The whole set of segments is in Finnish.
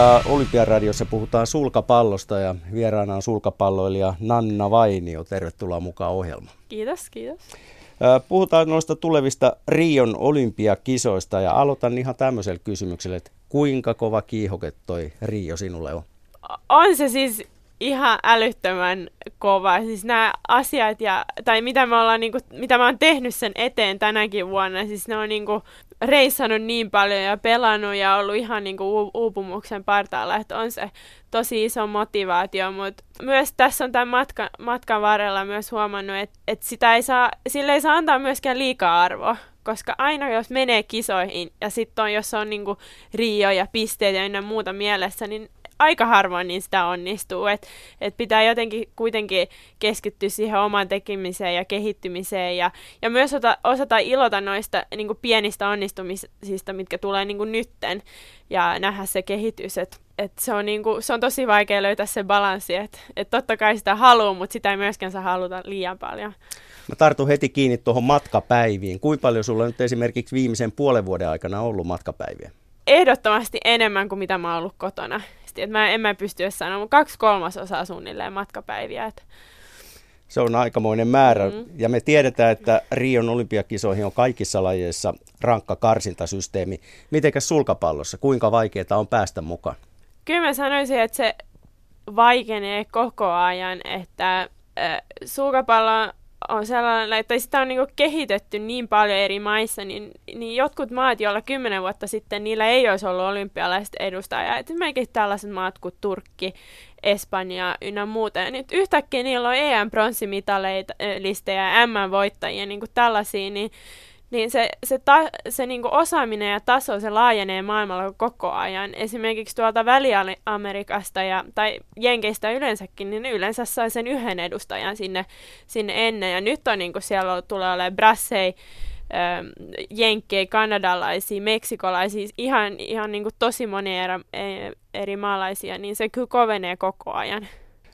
iltaa Olympiaradiossa puhutaan sulkapallosta ja vieraana on sulkapalloilija Nanna Vainio. Tervetuloa mukaan ohjelmaan. Kiitos, kiitos. Puhutaan noista tulevista Rion olympiakisoista ja aloitan ihan tämmöisellä kysymyksellä, että kuinka kova kiihoke toi Rio sinulle on? On se siis ihan älyttömän kova. Siis nämä asiat, ja, tai mitä, me ollaan, niin kuin, mitä mä oon tehnyt sen eteen tänäkin vuonna, siis ne on niin kuin, reissannut niin paljon ja pelannut ja ollut ihan niin kuin, uupumuksen partaalla, että on se tosi iso motivaatio, mutta myös tässä on tämän matka, matkan varrella myös huomannut, että, että sitä ei saa, sille ei saa antaa myöskään liikaa arvoa, koska aina jos menee kisoihin ja sitten on, jos on niinku Rio ja pisteet ja ynnä muuta mielessä, niin aika harvoin niin sitä onnistuu. Että et pitää jotenkin kuitenkin keskittyä siihen omaan tekemiseen ja kehittymiseen ja, ja myös osata, osata ilota noista niin kuin pienistä onnistumisista, mitkä tulee niin kuin nytten ja nähdä se kehitys. Että et se, on niin kuin, se on tosi vaikea löytää se balanssi, että et totta kai sitä haluaa, mutta sitä ei myöskään saa haluta liian paljon. Mä tartun heti kiinni tuohon matkapäiviin. Kuinka paljon sulla nyt esimerkiksi viimeisen puolen vuoden aikana ollut matkapäiviä? Ehdottomasti enemmän kuin mitä mä oon ollut kotona oikeasti. Että mä en mä pysty edes sanomaan, kaksi kolmasosaa suunnilleen matkapäiviä. Että... Se on aikamoinen määrä. Mm. Ja me tiedetään, että Rion olympiakisoihin on kaikissa lajeissa rankka karsintasysteemi. Mitenkäs sulkapallossa? Kuinka vaikeaa on päästä mukaan? Kyllä mä sanoisin, että se vaikenee koko ajan, että äh, sulkapallo on sellainen, että sitä on niin kehitetty niin paljon eri maissa, niin, niin jotkut maat, joilla kymmenen vuotta sitten niillä ei olisi ollut olympialaiset edustajaa, esimerkiksi tällaiset maat kuin Turkki, Espanja ynnä muuta. Ja nyt yhtäkkiä niillä on EM-pronssimitaleita ja M-voittajia, niin kuin tällaisia, niin niin se, se, ta, se niin osaaminen ja taso, se laajenee maailmalla koko ajan. Esimerkiksi tuolta Väli-Amerikasta ja, tai Jenkeistä yleensäkin, niin ne yleensä sai sen yhden edustajan sinne, sinne ennen. Ja nyt on niin kuin siellä tulee olemaan brassei, ähm, jenkkejä, kanadalaisia, meksikolaisia, ihan, ihan niin kuin tosi monia eri, eri maalaisia, niin se kyllä kovenee koko ajan.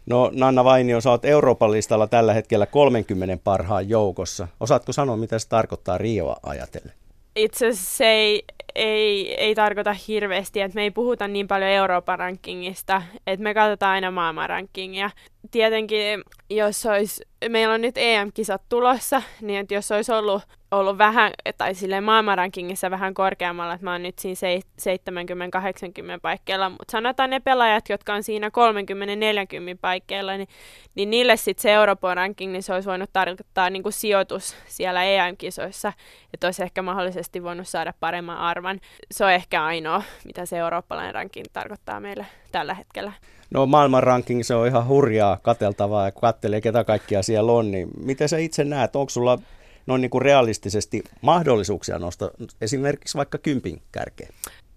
No Nanna Vainio, sä oot Euroopan listalla tällä hetkellä 30 parhaan joukossa. Osaatko sanoa, mitä se tarkoittaa Rioa ajatellen? Itse asiassa se ei, ei, ei tarkoita hirveästi, että me ei puhuta niin paljon Euroopan rankingista, että me katsotaan aina maailman rankingia. Tietenkin, jos olisi, meillä on nyt EM-kisat tulossa, niin että jos olisi ollut ollut vähän, tai sille maailmanrankingissa vähän korkeammalla, että mä oon nyt siinä 70-80 paikkeilla, mutta sanotaan ne pelaajat, jotka on siinä 30-40 paikkeilla, niin, niin niille sitten se Euroopan ranking, niin se olisi voinut tarkoittaa niin kuin sijoitus siellä EM-kisoissa, että olisi ehkä mahdollisesti voinut saada paremman arvan. Se on ehkä ainoa, mitä se eurooppalainen ranking tarkoittaa meille tällä hetkellä. No maailman ranking se on ihan hurjaa kateltavaa ja kun katselee ketä kaikkia siellä on, niin miten sä itse näet, onko sulla noin niin kuin realistisesti mahdollisuuksia nostaa esimerkiksi vaikka kympin kärkeen?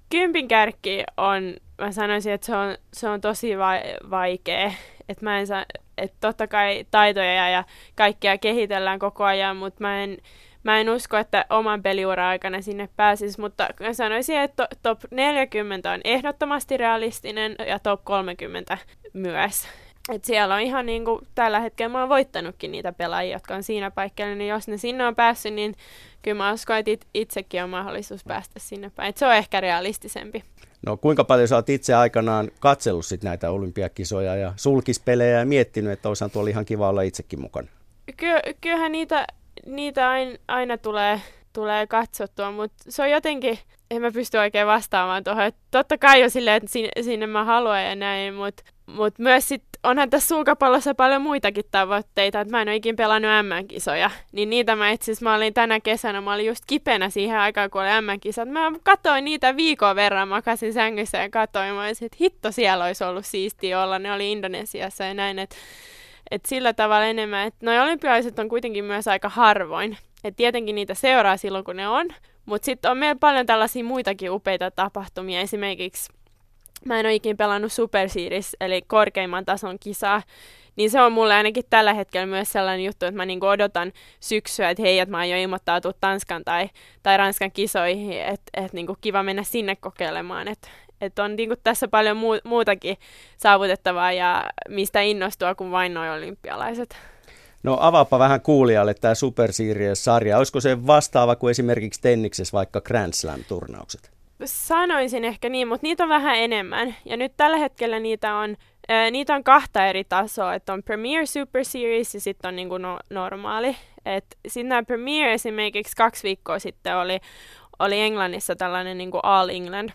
Kympin kärki on, mä sanoisin, että se on, se on tosi va- vaikea. Että mä en saa, että totta kai taitoja ja kaikkea kehitellään koko ajan, mutta mä en, mä en usko, että oman peliura aikana sinne pääsisi, mutta mä sanoisin, että top 40 on ehdottomasti realistinen ja top 30 myös. Et siellä on ihan niin kuin tällä hetkellä mä oon voittanutkin niitä pelaajia, jotka on siinä paikalla, niin jos ne sinne on päässyt, niin kyllä mä uskon, että itsekin on mahdollisuus päästä sinne päin. Et se on ehkä realistisempi. No kuinka paljon sä oot itse aikanaan katsellut sit näitä olympiakisoja ja sulkispelejä ja miettinyt, että olisihan tuolla ihan kiva olla itsekin mukana? Ky- kyllähän niitä, niitä aina, aina tulee, tulee katsottua, mutta se on jotenkin, en mä pysty oikein vastaamaan tuohon. Totta kai jo silleen, että sinne, sinne mä haluan ja näin, mutta mut myös sit onhan tässä sulkapallossa paljon muitakin tavoitteita, että mä en ole pelannut M-kisoja, niin niitä mä itse mä olin tänä kesänä, mä olin just kipenä siihen aikaan, kun oli M-kisat. Mä katsoin niitä viikon verran, makasin sängyssä ja katsoin, mä olisin, että hitto siellä olisi ollut siistiä olla, ne oli Indonesiassa ja näin, että et sillä tavalla enemmän, että noi olympialaiset on kuitenkin myös aika harvoin, että tietenkin niitä seuraa silloin, kun ne on, mutta sitten on meillä paljon tällaisia muitakin upeita tapahtumia, esimerkiksi mä en ole ikinä pelannut Super Series, eli korkeimman tason kisaa, niin se on mulle ainakin tällä hetkellä myös sellainen juttu, että mä niinku odotan syksyä, että hei, että mä aion ilmoittautua Tanskan tai, tai Ranskan kisoihin, että et niinku kiva mennä sinne kokeilemaan, että et on niinku tässä paljon muu, muutakin saavutettavaa ja mistä innostua kuin vain noin olympialaiset. No avaapa vähän kuulijalle tämä Super Series-sarja. Olisiko se vastaava kuin esimerkiksi tenniksessä vaikka Grand Slam-turnaukset? sanoisin ehkä niin, mutta niitä on vähän enemmän. Ja nyt tällä hetkellä niitä on, niitä on kahta eri tasoa, että on Premier Super Series ja sitten on niinku no, normaali. Sitten nämä Premier esimerkiksi kaksi viikkoa sitten oli, oli Englannissa tällainen niinku All England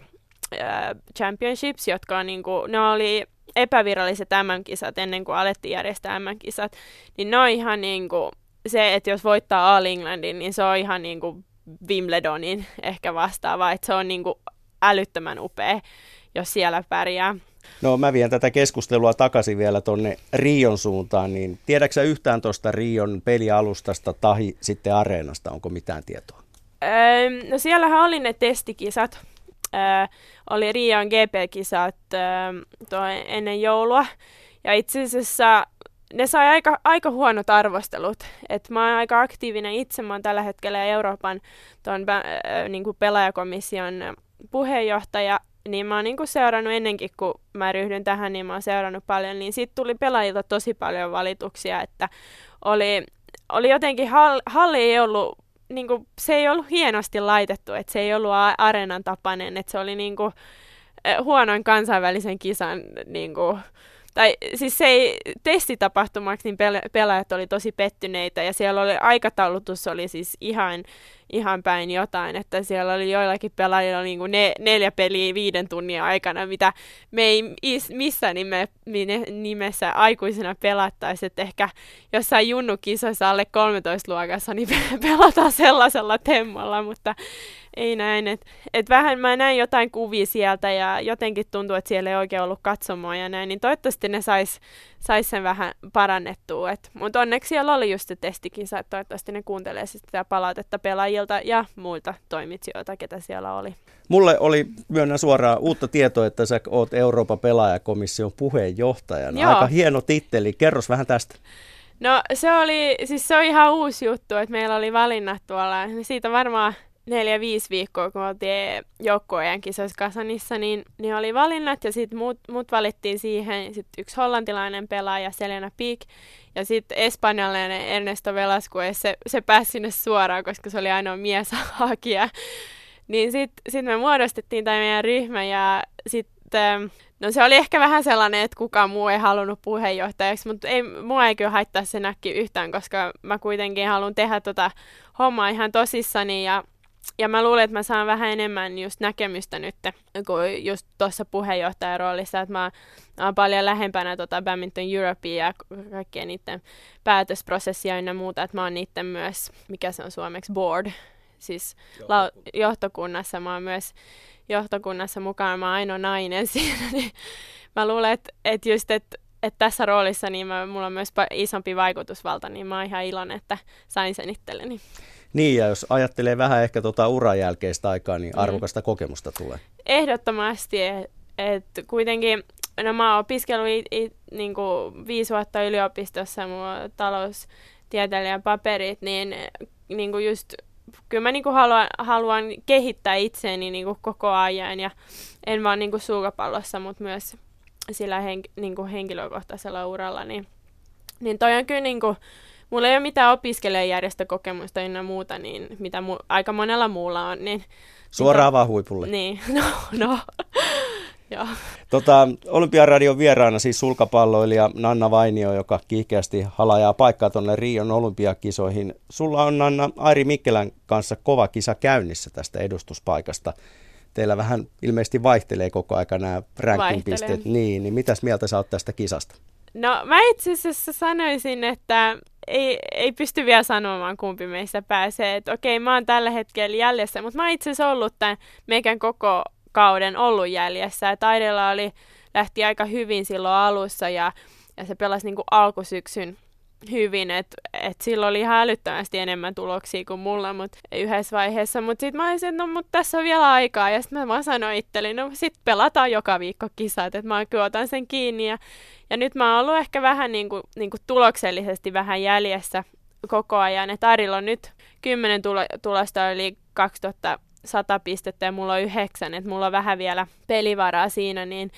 ää, Championships, jotka on niinku, ne oli epäviralliset MM-kisat ennen kuin alettiin järjestää MM-kisat, niin ne on ihan niinku, se, että jos voittaa All Englandin, niin se on ihan niinku Wimbledonin ehkä vastaava, että se on niinku älyttömän upea, jos siellä pärjää. No mä vien tätä keskustelua takaisin vielä tuonne Rion suuntaan, niin tiedätkö yhtään tuosta Rion pelialustasta tai sitten areenasta, onko mitään tietoa? Öö, no siellähän oli ne testikisat, öö, oli Rion GP-kisat öö, ennen joulua, ja itse asiassa ne sai aika, aika huonot arvostelut. Et mä oon aika aktiivinen itse, mä oon tällä hetkellä Euroopan ton, äh, niin pelaajakomission puheenjohtaja, niin mä oon niin seurannut ennenkin, kun mä ryhdyn tähän, niin mä oon seurannut paljon, niin sitten tuli pelaajilta tosi paljon valituksia, että oli, oli jotenkin, hall, halli ei ollut, niin kuin, se ei ollut hienosti laitettu, että se ei ollut areenan tapainen, että se oli niin kuin, huonon kansainvälisen kisan niin kuin, tai siis se ei testitapahtumaksi, niin pelaajat oli tosi pettyneitä ja siellä oli aikataulutus oli siis ihan ihan päin jotain, että siellä oli joillakin pelaajilla niin kuin ne, neljä peliä viiden tunnin aikana, mitä me ei is, missään nime, nimessä aikuisena pelattaisi, että ehkä jossain junnukisoissa alle 13-luokassa niin pelataan sellaisella temmolla, mutta ei näin. Et, et vähän mä näin jotain kuvia sieltä ja jotenkin tuntuu, että siellä ei oikein ollut katsomoa ja näin, niin toivottavasti ne sais, sais sen vähän parannettua. Mutta onneksi siellä oli just se testikisa, että toivottavasti ne kuuntelee sitä palautetta pelaajilta ja muilta toimitsijoilta, ketä siellä oli. Mulle oli, myönnän suoraan, uutta tietoa, että sä oot Euroopan pelaajakomission puheenjohtajana. Joo. Aika hieno titteli. Kerros vähän tästä. No se oli, siis se on ihan uusi juttu, että meillä oli valinnat tuolla. Siitä varmaan neljä, viisi viikkoa, kun oltiin joukkueen kisoissa Kasanissa, niin, niin oli valinnat ja sitten mut, mut valittiin siihen. Sitten yksi hollantilainen pelaaja, Selena Peak, ja sitten espanjalainen Ernesto Velasquez, se, se pääsi sinne suoraan, koska se oli ainoa mieshakija. Niin sitten sit me muodostettiin tämä meidän ryhmä ja sitten No se oli ehkä vähän sellainen, että kukaan muu ei halunnut puheenjohtajaksi, mutta ei, mua ei kyllä haittaa se näkki yhtään, koska mä kuitenkin haluan tehdä tota hommaa ihan tosissani ja ja mä luulen, että mä saan vähän enemmän just näkemystä nyt kuin just tuossa puheenjohtajan roolissa, että mä, oon paljon lähempänä tota Badminton Europea ja kaikkien niiden päätösprosessia ja muuta, että mä oon niiden myös, mikä se on suomeksi, board, siis johtokunnassa, la- johtokunnassa mä oon myös johtokunnassa mukaan, mä oon ainoa nainen siinä, niin mä luulen, että, että just, että että tässä roolissa niin mä, mulla on myös isompi vaikutusvalta, niin mä oon ihan iloinen, että sain sen itselleni. Niin, ja jos ajattelee vähän ehkä tuota uran jälkeistä aikaa, niin mm. arvokasta mm. kokemusta tulee. Ehdottomasti, että et kuitenkin, no mä oon opiskellut it, it, niin viisi vuotta yliopistossa, on taloustieteilijän paperit, niin, niin kuin just kyllä mä niin haluan, haluan kehittää itseäni niin koko ajan ja en vaan niin suukapallossa, mutta myös sillä hen, niin henkilökohtaisella uralla, niin, niin toi on kyllä niin kuin, mulla ei ole mitään opiskelijajärjestökokemusta ynnä muuta, niin mitä mu- aika monella muulla on. Niin, Suoraan vaan huipulle. Niin, no, no. Joo. Tota, Olympiaradion vieraana siis sulkapalloilija Nanna Vainio, joka kiihkeästi halajaa paikkaa tuonne Rion olympiakisoihin. Sulla on Nanna Airi Mikkelän kanssa kova kisa käynnissä tästä edustuspaikasta. Teillä vähän ilmeisesti vaihtelee koko aika nämä ranking-pisteet. Niin, niin mitäs mieltä sä oot tästä kisasta? No mä itse asiassa sanoisin, että ei, ei pysty vielä sanomaan, kumpi meistä pääsee. Että okei, mä oon tällä hetkellä jäljessä, mutta mä oon itse asiassa ollut tämän meikän koko kauden ollut jäljessä. Ja Taidella oli, lähti aika hyvin silloin alussa ja, ja se pelasi niin kuin alkusyksyn hyvin, että et silloin oli ihan älyttömästi enemmän tuloksia kuin mulla mut yhdessä vaiheessa, mutta sitten mä olisin, no mut tässä on vielä aikaa, ja sitten mä vaan sanoin itselleni, no sit pelataan joka viikko kisat, että mä kyllä otan sen kiinni, ja, ja nyt mä oon ollut ehkä vähän niin kuin, niin kuin tuloksellisesti vähän jäljessä koko ajan, että Arilla on nyt 10 tulo- tulosta yli 2100 pistettä ja mulla on yhdeksän, että mulla on vähän vielä pelivaraa siinä, niin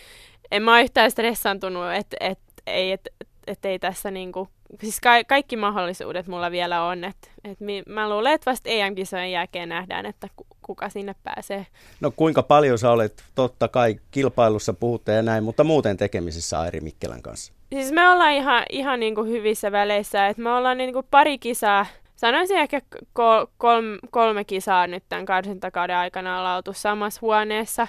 en mä ole yhtään stressantunut, että et, ei, et, et ei tässä niinku siis ka- kaikki mahdollisuudet mulla vielä on. Et, et mi- mä luulen, että vasta EM-kisojen jälkeen nähdään, että ku- kuka sinne pääsee. No kuinka paljon sä olet, totta kai kilpailussa puhutte ja näin, mutta muuten tekemisissä Airi Mikkelän kanssa? Siis me ollaan ihan, ihan niin kuin hyvissä väleissä, että me ollaan niin kuin pari kisaa, sanoisin ehkä kol, kolme, kolme kisaa nyt tämän karsintakauden aikana ollaan oltu samassa huoneessa,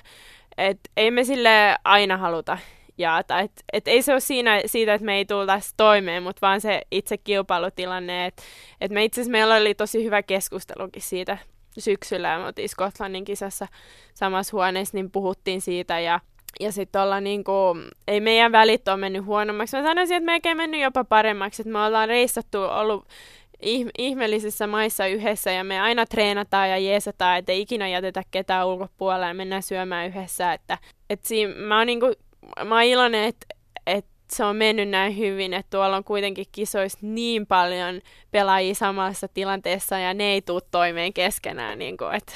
että ei me sille aina haluta jaata. Et, et ei se ole siinä, siitä, että me ei tultaisi toimeen, mutta vaan se itse kilpailutilanne. Että et me itse meillä oli tosi hyvä keskustelukin siitä syksyllä, me oltiin Skotlannin kisassa samassa huoneessa, niin puhuttiin siitä ja ja sitten ollaan niinku, ei meidän välit ole mennyt huonommaksi. Mä sanoisin, että melkein mennyt jopa paremmaksi. Että me ollaan reissattu, ollut ihmeellisissä maissa yhdessä ja me aina treenataan ja jeesataan, että ei ikinä jätetä ketään ulkopuolelle ja mennään syömään yhdessä. Että, et siinä, mä oon niinku mä oon iloinen, että et se on mennyt näin hyvin, että tuolla on kuitenkin kisoissa niin paljon pelaajia samassa tilanteessa ja ne ei tule toimeen keskenään, niin kuin, että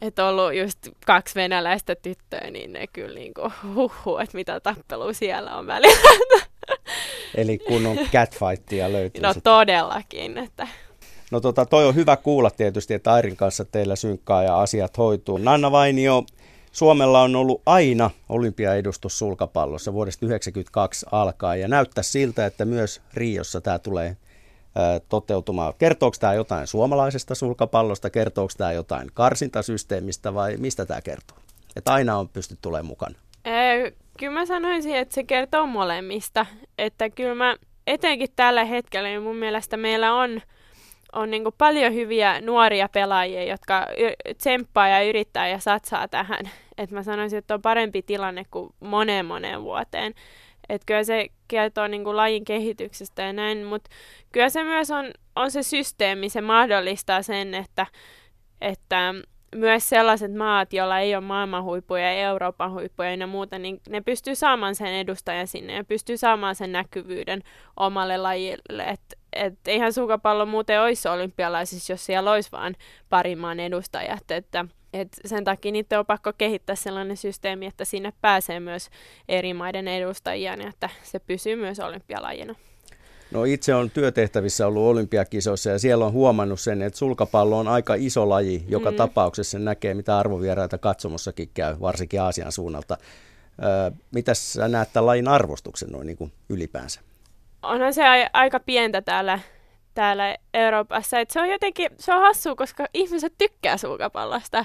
että ollut just kaksi venäläistä tyttöä, niin ne kyllä niin kuin, huhu, että mitä tappelu siellä on välillä. Eli kun on catfightia löytyy. No todellakin. Että... No tota, toi on hyvä kuulla tietysti, että Airin kanssa teillä synkkaa ja asiat hoituu. Nanna Vainio, Suomella on ollut aina olympiaedustus sulkapallossa vuodesta 1992 alkaen ja näyttää siltä, että myös Riossa tämä tulee toteutumaan. Kertooko tämä jotain suomalaisesta sulkapallosta, kertooko tämä jotain karsintasysteemistä vai mistä tämä kertoo? Että aina on pystytty tulemaan mukana. Ee, kyllä mä sanoisin, että se kertoo molemmista. Että kyllä mä etenkin tällä hetkellä, niin mun mielestä meillä on on niin paljon hyviä nuoria pelaajia, jotka tsemppaa ja yrittää ja satsaa tähän. Et mä sanoisin, että on parempi tilanne kuin moneen moneen vuoteen. Et kyllä se kertoo niin kuin lajin kehityksestä ja näin, mutta kyllä se myös on, on se systeemi, se mahdollistaa sen, että, että myös sellaiset maat, joilla ei ole maailman huippuja ja Euroopan huippuja ja muuta, niin ne pystyy saamaan sen edustajan sinne ja pystyy saamaan sen näkyvyyden omalle lajille. Että et eihän sukapallo muuten olisi olympialaisissa, jos siellä olisi vain pari maan edustajat. Että, et sen takia niitä on pakko kehittää sellainen systeemi, että sinne pääsee myös eri maiden edustajia, niin että se pysyy myös olympialajina. No itse on työtehtävissä ollut olympiakisoissa ja siellä on huomannut sen, että sulkapallo on aika iso laji. Joka mm. tapauksessa näkee, mitä arvovieraita katsomossakin käy, varsinkin Aasian suunnalta. Öö, mitä sä näet tämän lajin arvostuksen noin niin kuin ylipäänsä? onhan se aika pientä täällä, täällä Euroopassa. Et se on jotenkin, se on hassua, koska ihmiset tykkää sulkapallosta.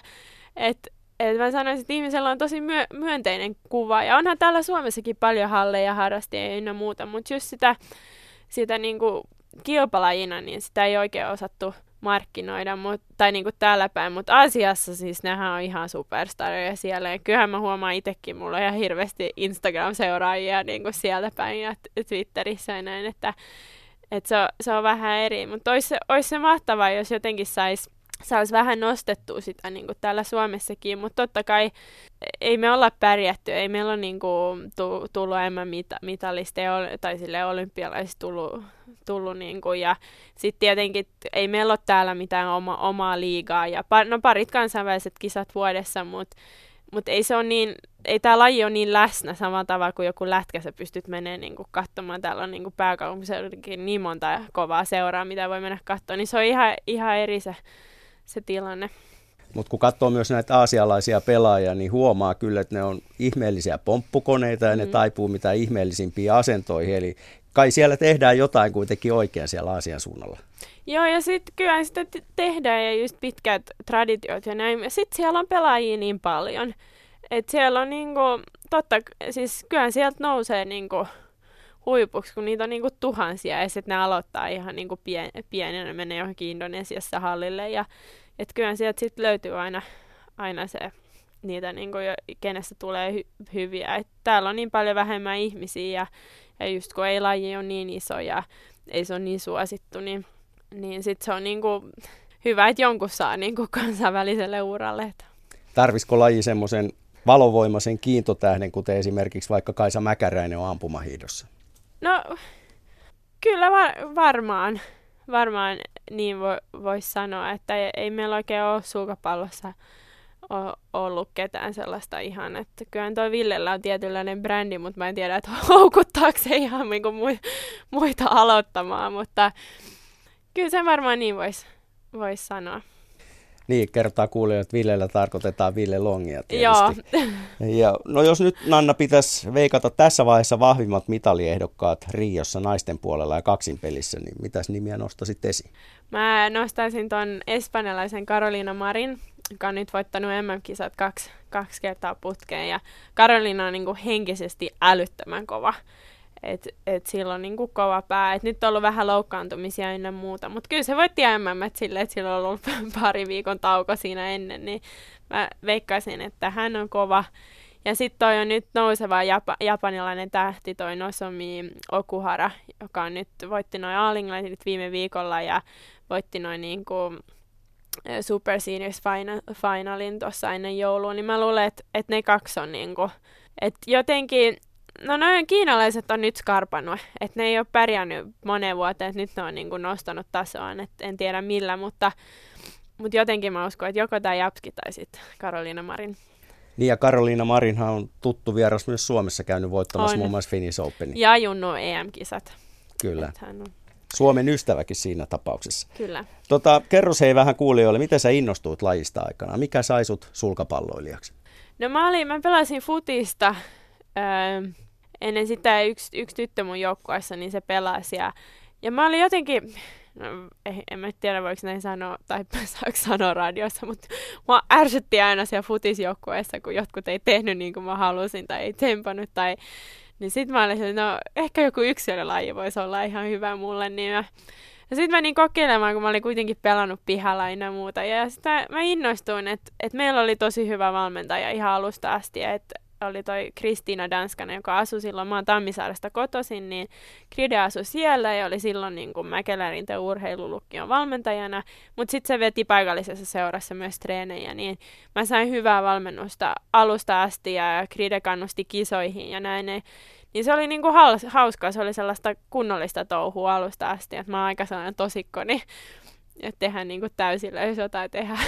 Et, et mä sanoisin, että ihmisellä on tosi myö- myönteinen kuva. Ja onhan täällä Suomessakin paljon halleja, harrastajia ja muuta, mutta just sitä, sitä niinku kilpalajina, niin sitä ei oikein osattu markkinoida, mut, tai niinku täällä päin, mutta Asiassa siis nehän on ihan superstaroja siellä. Ja kyllähän mä huomaan itsekin, mulla on ihan hirveästi Instagram-seuraajia niinku sieltä päin ja Twitterissä ja näin, että, että se, on, se on vähän eri. Mutta olisi, olisi se mahtavaa, jos jotenkin saisi saisi vähän nostettua sitä niin kuin täällä Suomessakin, mutta totta kai ei me olla pärjätty, ei meillä ole niin kuin, tullut enemmän mita, mitallista tai sille olympialaisista tullut, tullut niin kuin, ja sitten tietenkin ei meillä ole täällä mitään oma, omaa liigaa, ja par, no parit kansainväliset kisat vuodessa, mutta mut ei se on niin, ei tämä laji ole niin läsnä samalla tavalla kuin joku lätkä, sä pystyt menemään niin kuin katsomaan. Täällä on niin kuin pääkaupunkiseudullakin niin monta kovaa seuraa, mitä voi mennä katsomaan, niin se on ihan, ihan eri se se tilanne. Mutta kun katsoo myös näitä aasialaisia pelaajia, niin huomaa kyllä, että ne on ihmeellisiä pomppukoneita ja mm. ne taipuu mitä ihmeellisimpiin asentoihin. Eli kai siellä tehdään jotain kuitenkin oikein siellä Aasian suunnalla. Joo, ja sitten kyllä sitä tehdään ja just pitkät traditiot ja näin. Sitten siellä on pelaajia niin paljon. Että siellä on niinku, totta, siis kyllä sieltä nousee niinku huipuksi, kun niitä on niinku tuhansia ja sitten ne aloittaa ihan niinku pien, pienenä, menee johonkin Indonesiassa hallille ja et kyllä sieltä sitten löytyy aina, aina se niitä, niinku, kenestä tulee hy- hyviä. Et täällä on niin paljon vähemmän ihmisiä ja, ja just kun ei laji ole niin iso ja ei se ole niin suosittu, niin, niin sitten se on niinku hyvä, että jonkun saa niinku kansainväliselle uralle. Tarvisiko laji semmoisen valovoimaisen kiintotähden, kuten esimerkiksi vaikka Kaisa Mäkäräinen on ampumahiidossa? No, kyllä var- varmaan. Varmaan niin vo- voisi sanoa, että ei, ei meillä oikein ole sulkapallossa o- ollut ketään sellaista ihan, että kyllä toi Villellä on tietynlainen brändi, mutta mä en tiedä, että houkuttaako se ihan niin kuin muita aloittamaan, mutta kyllä se varmaan niin voisi vois sanoa. Niin, kertaa kuulee, että Villellä tarkoitetaan Ville Longia tietysti. Joo. Ja, no jos nyt Nanna pitäisi veikata tässä vaiheessa vahvimmat mitaliehdokkaat Riossa naisten puolella ja kaksinpelissä, niin mitäs nimiä nostasit esiin? Mä nostaisin ton espanjalaisen Karolina Marin, joka on nyt voittanut MM-kisat kaksi, kaksi kertaa putkeen. Ja Karolina on niinku henkisesti älyttömän kova. Et, et sillä on niinku kova pää. Et nyt on ollut vähän loukkaantumisia ynnä muuta. Mutta kyllä se voitti MM että sillä on ollut pari viikon tauko siinä ennen. Niin mä veikkaisin, että hän on kova. Ja sitten toi on nyt nouseva japa, japanilainen tähti, toi Nosomi Okuhara, joka on nyt voitti noin All Englandit viime viikolla ja voitti noin niinku Super Seniors final, finalin tuossa ennen joulua, niin mä luulen, että, että ne kaksi on niinku, että jotenkin No noin kiinalaiset on nyt skarpannut, että ne ei ole pärjännyt moneen vuoteen, että nyt ne on niin kuin nostanut tasoaan, että en tiedä millä, mutta, mutta jotenkin mä uskon, että joko tämä Japski tai sitten Karoliina Marin. Niin ja Karoliina Marinhan on tuttu vieras myös Suomessa käynyt voittamassa on. muun muassa Finnish Openin. Ja Junnu EM-kisat. Kyllä. On. Suomen ystäväkin siinä tapauksessa. Kyllä. Tota, kerro se vähän kuulijoille, miten sä innostuit lajista aikana? Mikä sai sut sulkapalloilijaksi? No mä, olin, mä pelasin futista. Öö, ennen sitä yksi, yksi tyttö mun joukkueessa, niin se pelasi. Ja, ja mä olin jotenkin, no, en, en mä tiedä voiko näin sanoa, tai saako sanoa radiossa, mutta mua ärsytti aina siellä futisjoukkueessa, kun jotkut ei tehnyt niin kuin mä halusin, tai ei tempannut, tai niin sit mä olin, no ehkä joku yksilölaji voisi olla ihan hyvä mulle, niin mä ja sitten mä niin kokeilemaan, kun mä olin kuitenkin pelannut pihalla ja muuta. Ja sitten mä innostuin, että, että meillä oli tosi hyvä valmentaja ihan alusta asti. Että oli toi Kristiina Danskanen, joka asui silloin, mä oon Tammisaaresta kotoisin, niin Kride asui siellä ja oli silloin niin kuin Mäkelärinten urheilulukion valmentajana, mutta sitten se veti paikallisessa seurassa myös treenejä, niin mä sain hyvää valmennusta alusta asti ja Kride kannusti kisoihin ja näin. Niin se oli niinku hauskaa, se oli sellaista kunnollista touhua alusta asti, että mä oon aika sellainen tosikko, niin että tehdään niinku täysillä, jos jotain tehdään.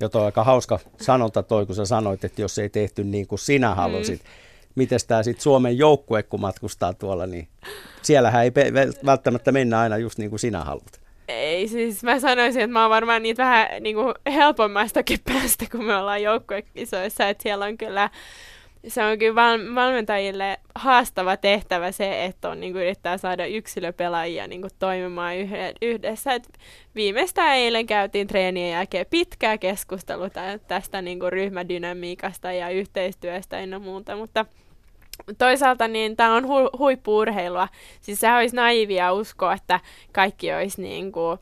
Jo toi aika hauska sanonta toi, kun sä sanoit, että jos ei tehty niin kuin sinä mm. halusit. Mm. Miten tämä sitten Suomen joukkue, kun matkustaa tuolla, niin siellähän ei välttämättä mennä aina just niin kuin sinä haluat. Ei, siis mä sanoisin, että mä oon varmaan niitä vähän niin kuin helpommastakin päästä, kun me ollaan joukkuekisoissa, että siellä on kyllä se on kyllä val- valmentajille haastava tehtävä se, että on, niin kuin, yrittää saada yksilöpelaajia niin kuin, toimimaan yhdessä. Et viimeistään eilen käytiin treenien jälkeen pitkää keskustelua tästä niin kuin, ryhmädynamiikasta ja yhteistyöstä ja muuta, mutta toisaalta niin tämä on hu- huippuurheilua. Siis se olisi naivia uskoa, että kaikki olisi niin kuin,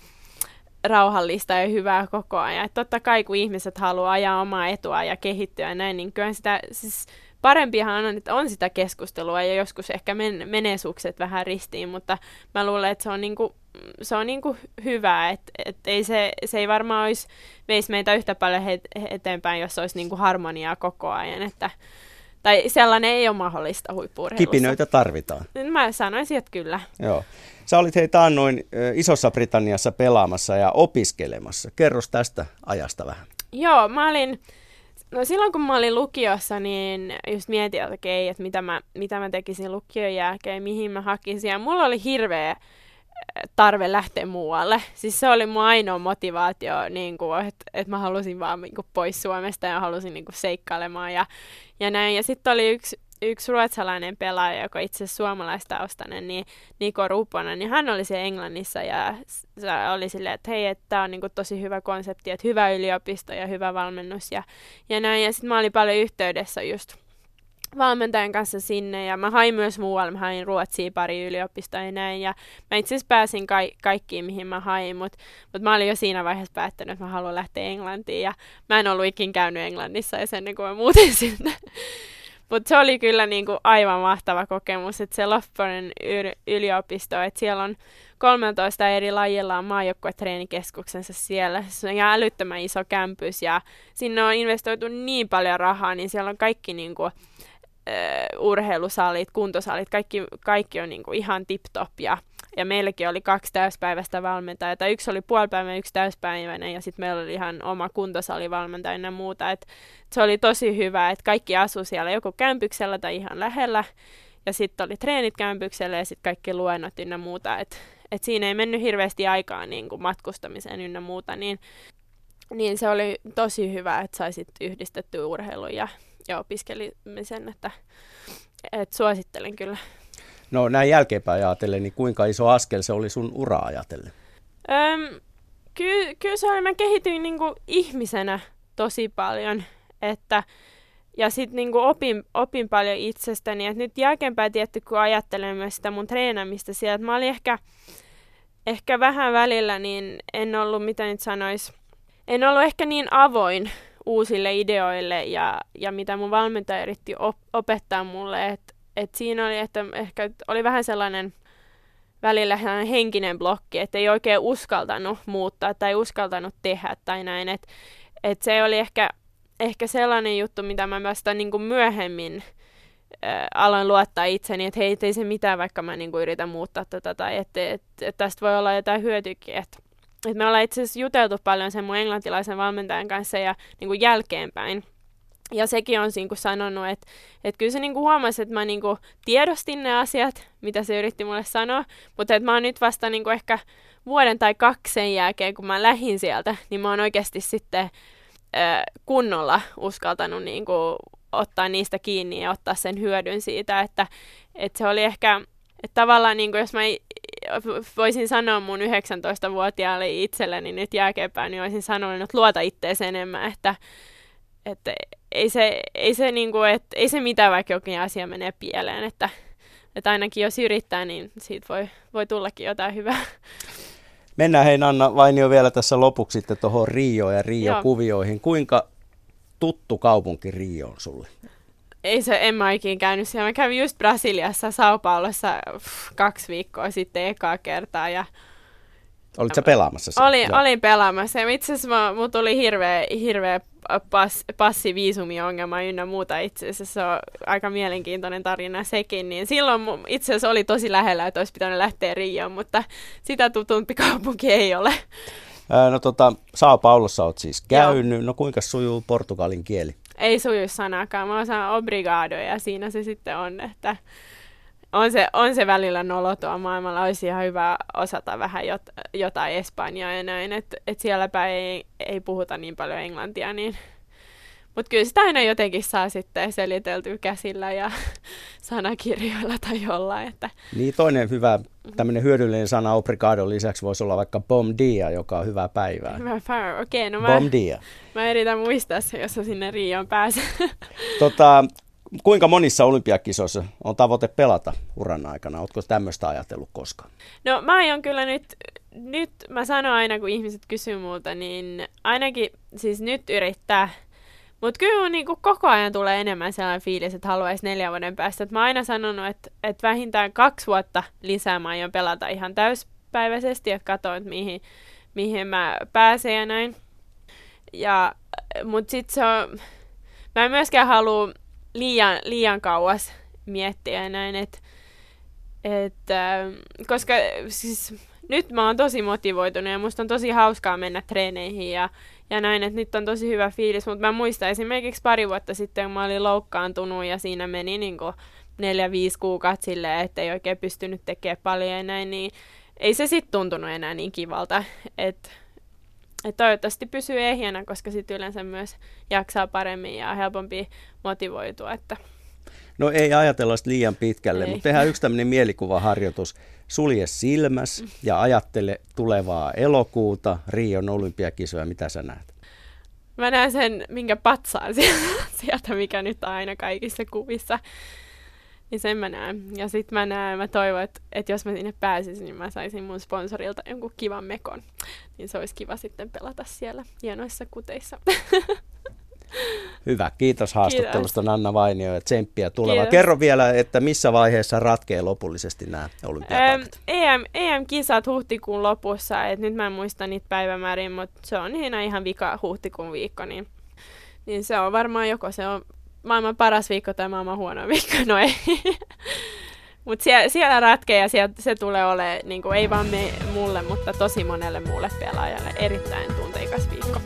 rauhallista ja hyvää koko ajan. Et totta kai kun ihmiset haluaa ajaa omaa etua ja kehittyä ja näin, niin kyllä sitä, siis parempihan on, että on sitä keskustelua ja joskus ehkä men, menee sukset vähän ristiin, mutta mä luulen, että se on niinku, se on niinku hyvä, että et ei se, se ei varmaan olisi, veisi meitä yhtä paljon he, eteenpäin, jos olisi niinku harmoniaa koko ajan, että tai sellainen ei ole mahdollista huippuurheilussa. Kipinöitä tarvitaan. Mä sanoisin, että kyllä. Joo. Sä olit hei taannoin Isossa Britanniassa pelaamassa ja opiskelemassa. Kerros tästä ajasta vähän. Joo, mä olin No silloin kun mä olin lukiossa, niin just mietin, että okei, että mitä mä, mitä mä tekisin lukion jälkeen, mihin mä hakisin. Ja mulla oli hirveä äh, tarve lähteä muualle. Siis se oli mun ainoa motivaatio, niin kuin, että, että mä halusin vaan niin kuin, pois Suomesta ja halusin niin kuin, seikkailemaan ja, ja näin. Ja sitten oli yksi yksi ruotsalainen pelaaja, joka itse suomalaistaustainen, niin Niko Ruponen, niin hän oli siellä Englannissa ja oli silleen, että hei, että tämä on niinku tosi hyvä konsepti, että hyvä yliopisto ja hyvä valmennus ja, ja näin. Ja sitten mä olin paljon yhteydessä just valmentajan kanssa sinne ja mä hain myös muualle, mä hain Ruotsiin pari yliopistoa ja näin ja mä itse asiassa pääsin ka- kaikkiin mihin mä hain, mutta mut mä olin jo siinä vaiheessa päättänyt, että mä haluan lähteä Englantiin ja mä en ollut ikin käynyt Englannissa ja sen kun mä muutin sinne. Mutta se oli kyllä niinku aivan mahtava kokemus, että se Loughboroughn yliopisto, että siellä on 13 eri lajilla on maajoukkuetreenikeskuksensa siellä. Se on ihan älyttömän iso kämpys ja sinne on investoitu niin paljon rahaa, niin siellä on kaikki niinku, uh, urheilusalit, kuntosalit, kaikki, kaikki on niinku ihan tip-top. Ja ja meilläkin oli kaksi täyspäiväistä valmentajaa, tai yksi oli puolipäiväinen, yksi täyspäiväinen, ja sitten meillä oli ihan oma kuntosalivalmentaja ja muuta. Et se oli tosi hyvä, että kaikki asu siellä joko kämpyksellä tai ihan lähellä, ja sitten oli treenit kämpyksellä ja sitten kaikki luennot ynnä muuta. Et, et siinä ei mennyt hirveästi aikaa niin kuin matkustamiseen ynnä muuta, niin niin se oli tosi hyvä, että saisit yhdistetty urheilun ja, ja opiskelimisen, että, että suosittelen kyllä. No näin jälkeenpäin ajatellen, niin kuinka iso askel se oli sun ura ajatellen? Öm, ky- kyllä se oli, mä kehityin niinku ihmisenä tosi paljon, että ja sitten niinku opin, opin paljon itsestäni. Et nyt jälkeenpäin tietty, kun ajattelen myös sitä mun treenamista siellä, että mä olin ehkä, ehkä vähän välillä, niin en ollut, mitä nyt sanois, en ollut ehkä niin avoin uusille ideoille ja, ja mitä mun valmentaja yritti op- opettaa mulle. Että et siinä oli, että ehkä oli vähän sellainen välillä sellainen henkinen blokki, että ei oikein uskaltanut muuttaa tai uskaltanut tehdä tai näin. Että et se oli ehkä ehkä sellainen juttu, mitä mä vasta niin kuin myöhemmin äh, aloin luottaa itseni, että hei, ei se mitään, vaikka mä niin kuin yritän muuttaa tätä, tai että et, et tästä voi olla jotain hyötykin. Että et me ollaan itse asiassa juteltu paljon sen mun englantilaisen valmentajan kanssa ja niin kuin jälkeenpäin. Ja sekin on niin kuin sanonut, että, että kyllä se niin kuin huomasi, että mä niin kuin tiedostin ne asiat, mitä se yritti mulle sanoa, mutta että mä oon nyt vasta niin kuin ehkä vuoden tai kaksen jälkeen, kun mä lähdin sieltä, niin mä oon oikeasti sitten kunnolla uskaltanut niin kuin, ottaa niistä kiinni ja ottaa sen hyödyn siitä, että, että se oli ehkä, että tavallaan niin kuin, jos mä voisin sanoa mun 19-vuotiaalle itselleni nyt jälkeenpäin, niin olisin sanonut, että luota ittees enemmän, että, että ei se, ei se, niin kuin, että ei se mitään, vaikka jokin asia menee pieleen, että, että ainakin jos yrittää, niin siitä voi, voi tullakin jotain hyvää. Mennään hei Anna Vainio vielä tässä lopuksi sitten tuohon Rio ja Rio-kuvioihin. Kuinka tuttu kaupunki Rio on sulle? Ei se, en mä ikinä käynyt siellä. Mä kävin just Brasiliassa, Sao Paulossa kaksi viikkoa sitten ekaa kertaa ja Olitko pelaamassa sen? Olin, olin pelaamassa. Ja itse asiassa mulla tuli hirveä, hirveä pass, passiviisumi-ongelma ynnä muuta itse asiassa. Se on aika mielenkiintoinen tarina sekin. Niin silloin itse asiassa oli tosi lähellä, että olisi pitänyt lähteä Rioon, mutta sitä tutumpi kaupunki ei ole. No tota, Sao Paulossa olet siis käynyt. Joo. No kuinka sujuu portugalin kieli? Ei suju sanakaan. Mä osaan obrigado ja siinä se sitten on, että on se, on se välillä nolo tuo maailmalla. Olisi ihan hyvä osata vähän jot, jotain Espanjaa ja näin, että et siellä päin ei, ei puhuta niin paljon englantia, niin mutta kyllä sitä aina jotenkin saa sitten seliteltyä käsillä ja sanakirjoilla tai jollain. Että... Niin toinen hyvä tämmöinen hyödyllinen sana obrigado lisäksi voisi olla vaikka bom dia, joka on hyvää päivää. Hyvä päivä, okei. Okay, no bom mä, dia. mä yritän muistaa se, jos sinne Rioon pääsen. Tota, kuinka monissa olympiakisoissa on tavoite pelata uran aikana? Oletko tämmöistä ajatellut koskaan? No mä aion kyllä nyt, nyt mä sanon aina kun ihmiset kysyy multa, niin ainakin siis nyt yrittää. Mutta kyllä niin kuin koko ajan tulee enemmän sellainen fiilis, että haluaisi neljän vuoden päästä. Et mä oon aina sanonut, että, että vähintään kaksi vuotta lisää mä aion pelata ihan täyspäiväisesti, että katsoin, että mihin, mihin mä pääsen ja näin. Ja, mutta sitten se on, mä en myöskään halua liian, liian kauas miettiä näin, että et, äh, koska siis nyt mä oon tosi motivoitunut ja musta on tosi hauskaa mennä treeneihin ja, ja näin, että nyt on tosi hyvä fiilis, mutta mä muistan esimerkiksi pari vuotta sitten, kun mä olin loukkaantunut ja siinä meni niin neljä, viisi kuukautta silleen, että ei oikein pystynyt tekemään paljon ja näin, niin ei se sitten tuntunut enää niin kivalta, että et toivottavasti pysyy ehjänä, koska sitten yleensä myös jaksaa paremmin ja helpompi motivoitua. Että... No ei ajatella sitä liian pitkälle, ei. mutta tehdään yksi tämmöinen mielikuvaharjoitus. Sulje silmäs ja ajattele tulevaa elokuuta, Rion olympiakisoja, mitä sä näet? Mä näen sen, minkä patsaan sieltä, mikä nyt on aina kaikissa kuvissa. Niin sen mä näen. Ja sit mä näen, mä toivon, että, että jos mä sinne pääsisin, niin mä saisin mun sponsorilta jonkun kivan mekon. Niin se olisi kiva sitten pelata siellä hienoissa kuteissa. Hyvä, kiitos haastattelusta kiitos. Nanna Vainio ja tsemppiä tuleva. Kerro vielä, että missä vaiheessa ratkee lopullisesti nämä olympiapaikat? EM, EM-kisat huhtikuun lopussa, et nyt mä en muista niitä päivämäärin, mutta se on ihan, ihan vika huhtikuun viikko, niin, niin se on varmaan joko se on maailman paras viikko tai maailman huono viikko, no ei. Mutta siellä, siellä ratkee ja siellä, se tulee olemaan, niin ei vaan me, mulle, mutta tosi monelle muulle pelaajalle erittäin tunteikas viikko.